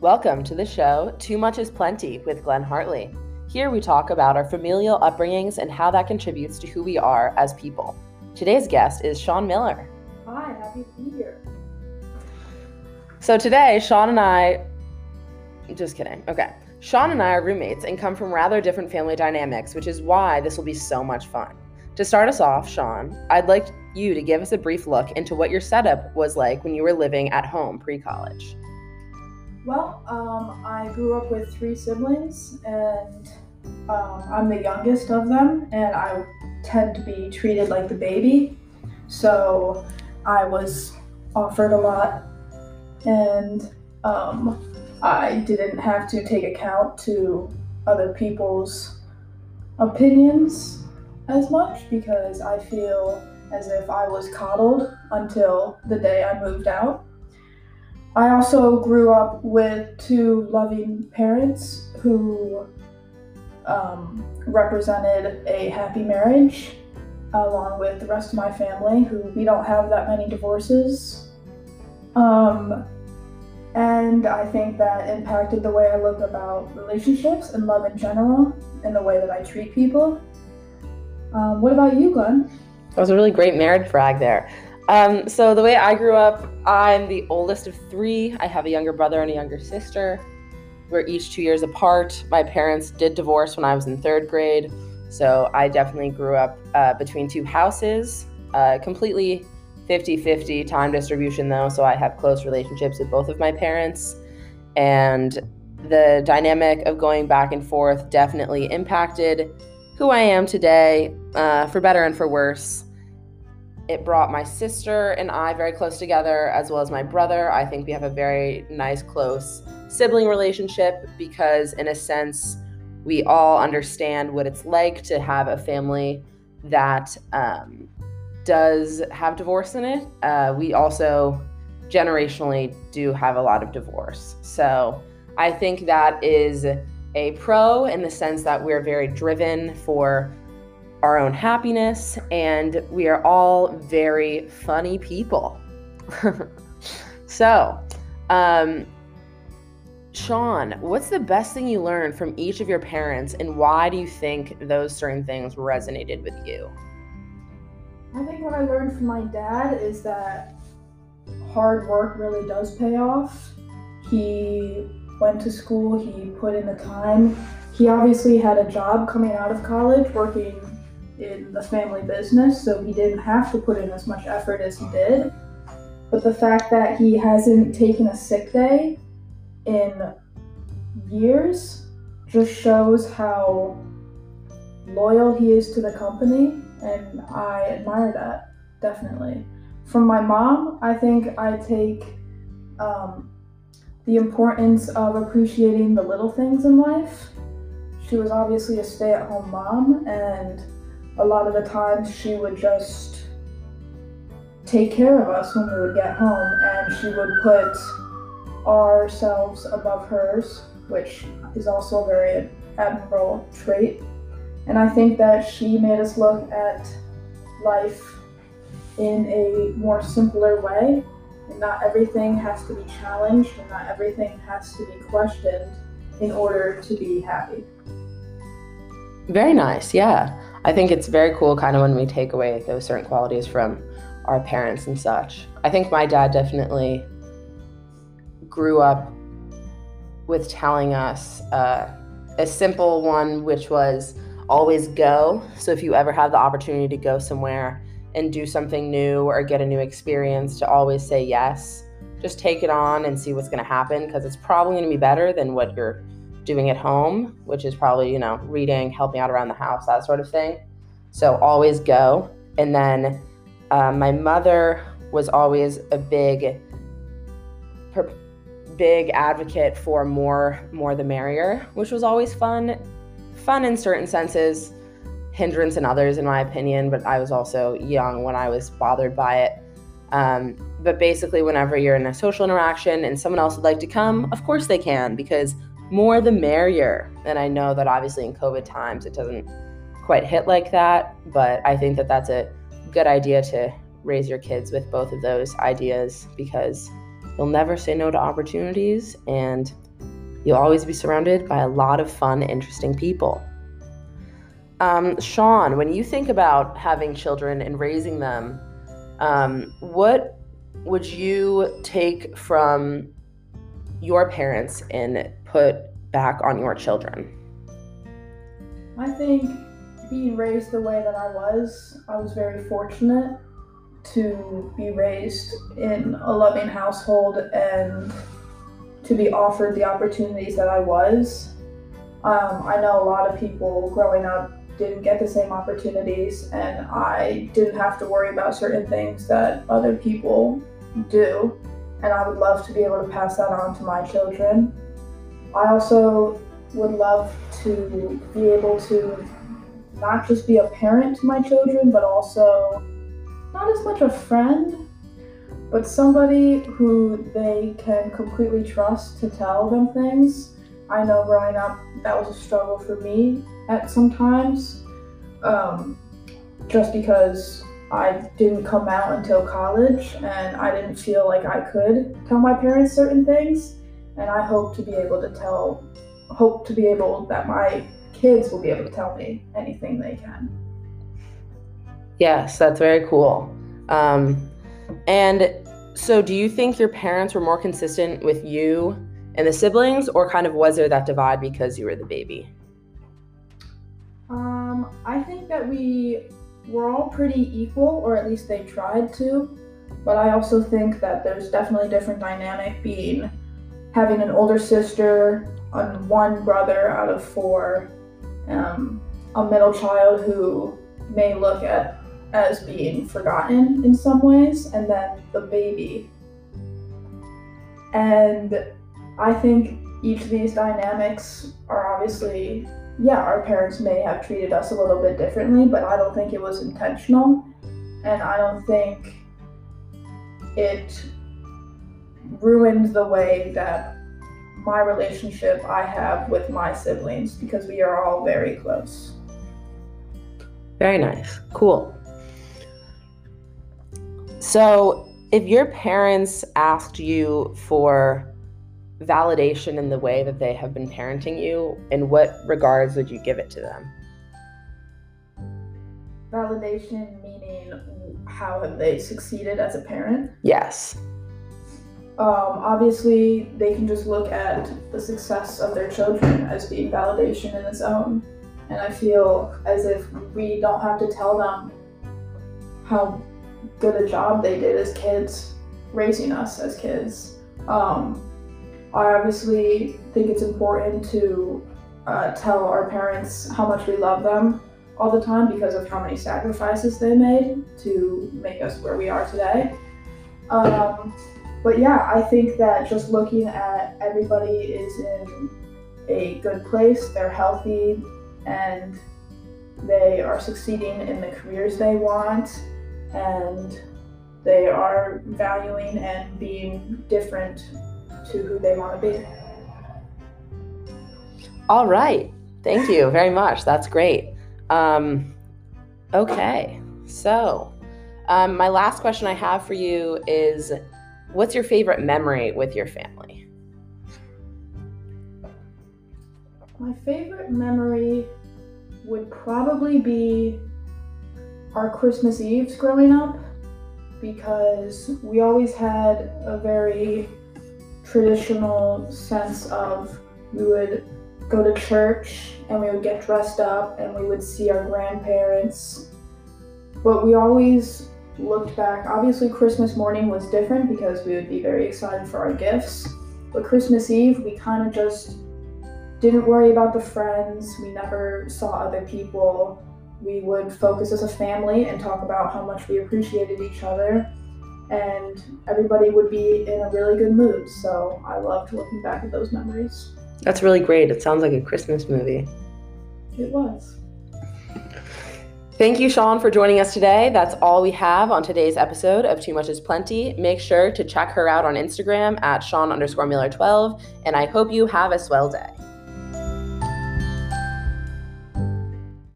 Welcome to the show Too Much is Plenty with Glenn Hartley. Here we talk about our familial upbringings and how that contributes to who we are as people. Today's guest is Sean Miller. Hi, happy to be here. So today, Sean and I, just kidding. Okay. Sean and I are roommates and come from rather different family dynamics, which is why this will be so much fun. To start us off, Sean, I'd like you to give us a brief look into what your setup was like when you were living at home pre college. Well, um, I grew up with three siblings, and um, I'm the youngest of them, and I tend to be treated like the baby. So I was offered a lot, and um, I didn't have to take account to other people's opinions as much because I feel as if I was coddled until the day I moved out. I also grew up with two loving parents who um, represented a happy marriage, along with the rest of my family, who we don't have that many divorces. Um, and I think that impacted the way I look about relationships and love in general, and the way that I treat people. Um, what about you, Glenn? That was a really great marriage brag there. Um, so the way I grew up, I'm the oldest of three. I have a younger brother and a younger sister. We're each two years apart. My parents did divorce when I was in third grade, so I definitely grew up uh, between two houses, uh, completely 50 50 time distribution though, so I have close relationships with both of my parents. And the dynamic of going back and forth definitely impacted who I am today, uh, for better and for worse. It brought my sister and I very close together, as well as my brother. I think we have a very nice, close sibling relationship because, in a sense, we all understand what it's like to have a family that um, does have divorce in it. Uh, we also generationally do have a lot of divorce. So I think that is a pro in the sense that we're very driven for our own happiness, and we are all very funny people. so, um, Sean, what's the best thing you learned from each of your parents, and why do you think those certain things resonated with you? I think what I learned from my dad is that hard work really does pay off. He went to school, he put in the time. He obviously had a job coming out of college working in the family business, so he didn't have to put in as much effort as he did. But the fact that he hasn't taken a sick day in years just shows how loyal he is to the company, and I admire that definitely. From my mom, I think I take um, the importance of appreciating the little things in life. She was obviously a stay at home mom, and a lot of the times she would just take care of us when we would get home, and she would put ourselves above hers, which is also a very admirable trait. And I think that she made us look at life in a more simpler way. And not everything has to be challenged, and not everything has to be questioned in order to be happy. Very nice, yeah. I think it's very cool kind of when we take away those certain qualities from our parents and such. I think my dad definitely grew up with telling us uh, a simple one, which was always go. So if you ever have the opportunity to go somewhere and do something new or get a new experience, to always say yes. Just take it on and see what's going to happen because it's probably going to be better than what you're doing at home, which is probably, you know, reading, helping out around the house, that sort of thing. So always go. And then uh, my mother was always a big, per- big advocate for more, more the merrier, which was always fun. Fun in certain senses, hindrance in others, in my opinion. But I was also young when I was bothered by it. Um, but basically, whenever you're in a social interaction and someone else would like to come, of course they can because more the merrier. And I know that obviously in COVID times it doesn't quite hit like that, but I think that that's a good idea to raise your kids with both of those ideas because you'll never say no to opportunities and You'll always be surrounded by a lot of fun, interesting people. Um, Sean, when you think about having children and raising them, um, what would you take from your parents and put back on your children? I think being raised the way that I was, I was very fortunate to be raised in a loving household and to be offered the opportunities that I was. Um, I know a lot of people growing up didn't get the same opportunities, and I didn't have to worry about certain things that other people do. And I would love to be able to pass that on to my children. I also would love to be able to not just be a parent to my children, but also not as much a friend, but somebody who they can completely trust to tell them things. I know growing up that was a struggle for me at sometimes, um, just because I didn't come out until college and I didn't feel like I could tell my parents certain things. And I hope to be able to tell, hope to be able that my kids will be able to tell me anything they can. Yes, that's very cool. Um, and so, do you think your parents were more consistent with you and the siblings, or kind of was there that divide because you were the baby? Um, I think that we were all pretty equal, or at least they tried to. But I also think that there's definitely a different dynamic being having an older sister and one brother out of four, um, a middle child who may look at as being forgotten in some ways, and then the baby. And I think each of these dynamics are obviously, yeah, our parents may have treated us a little bit differently, but I don't think it was intentional. And I don't think it ruined the way that my relationship I have with my siblings because we are all very close. Very nice. Cool. So, if your parents asked you for validation in the way that they have been parenting you, in what regards would you give it to them? Validation meaning how have they succeeded as a parent? Yes. Um, obviously, they can just look at the success of their children as being validation in its own. And I feel as if we don't have to tell them how good a job they did as kids, raising us as kids. Um, I obviously think it's important to uh, tell our parents how much we love them all the time because of how many sacrifices they made to make us where we are today. Um, but yeah, I think that just looking at everybody is in a good place, they're healthy, and they are succeeding in the careers they want and they are valuing and being different to who they want to be. All right. Thank you very much. That's great. Um, okay. So, um, my last question I have for you is what's your favorite memory with your family? My favorite memory would probably be our Christmas Eves growing up because we always had a very traditional sense of we would go to church and we would get dressed up and we would see our grandparents. But we always looked back. Obviously, Christmas morning was different because we would be very excited for our gifts. But Christmas Eve, we kind of just didn't worry about the friends. We never saw other people we would focus as a family and talk about how much we appreciated each other and everybody would be in a really good mood so i loved looking back at those memories that's really great it sounds like a christmas movie it was Thank you, Sean, for joining us today. That's all we have on today's episode of Too Much is Plenty. Make sure to check her out on Instagram at Sean underscore Miller 12, and I hope you have a swell day.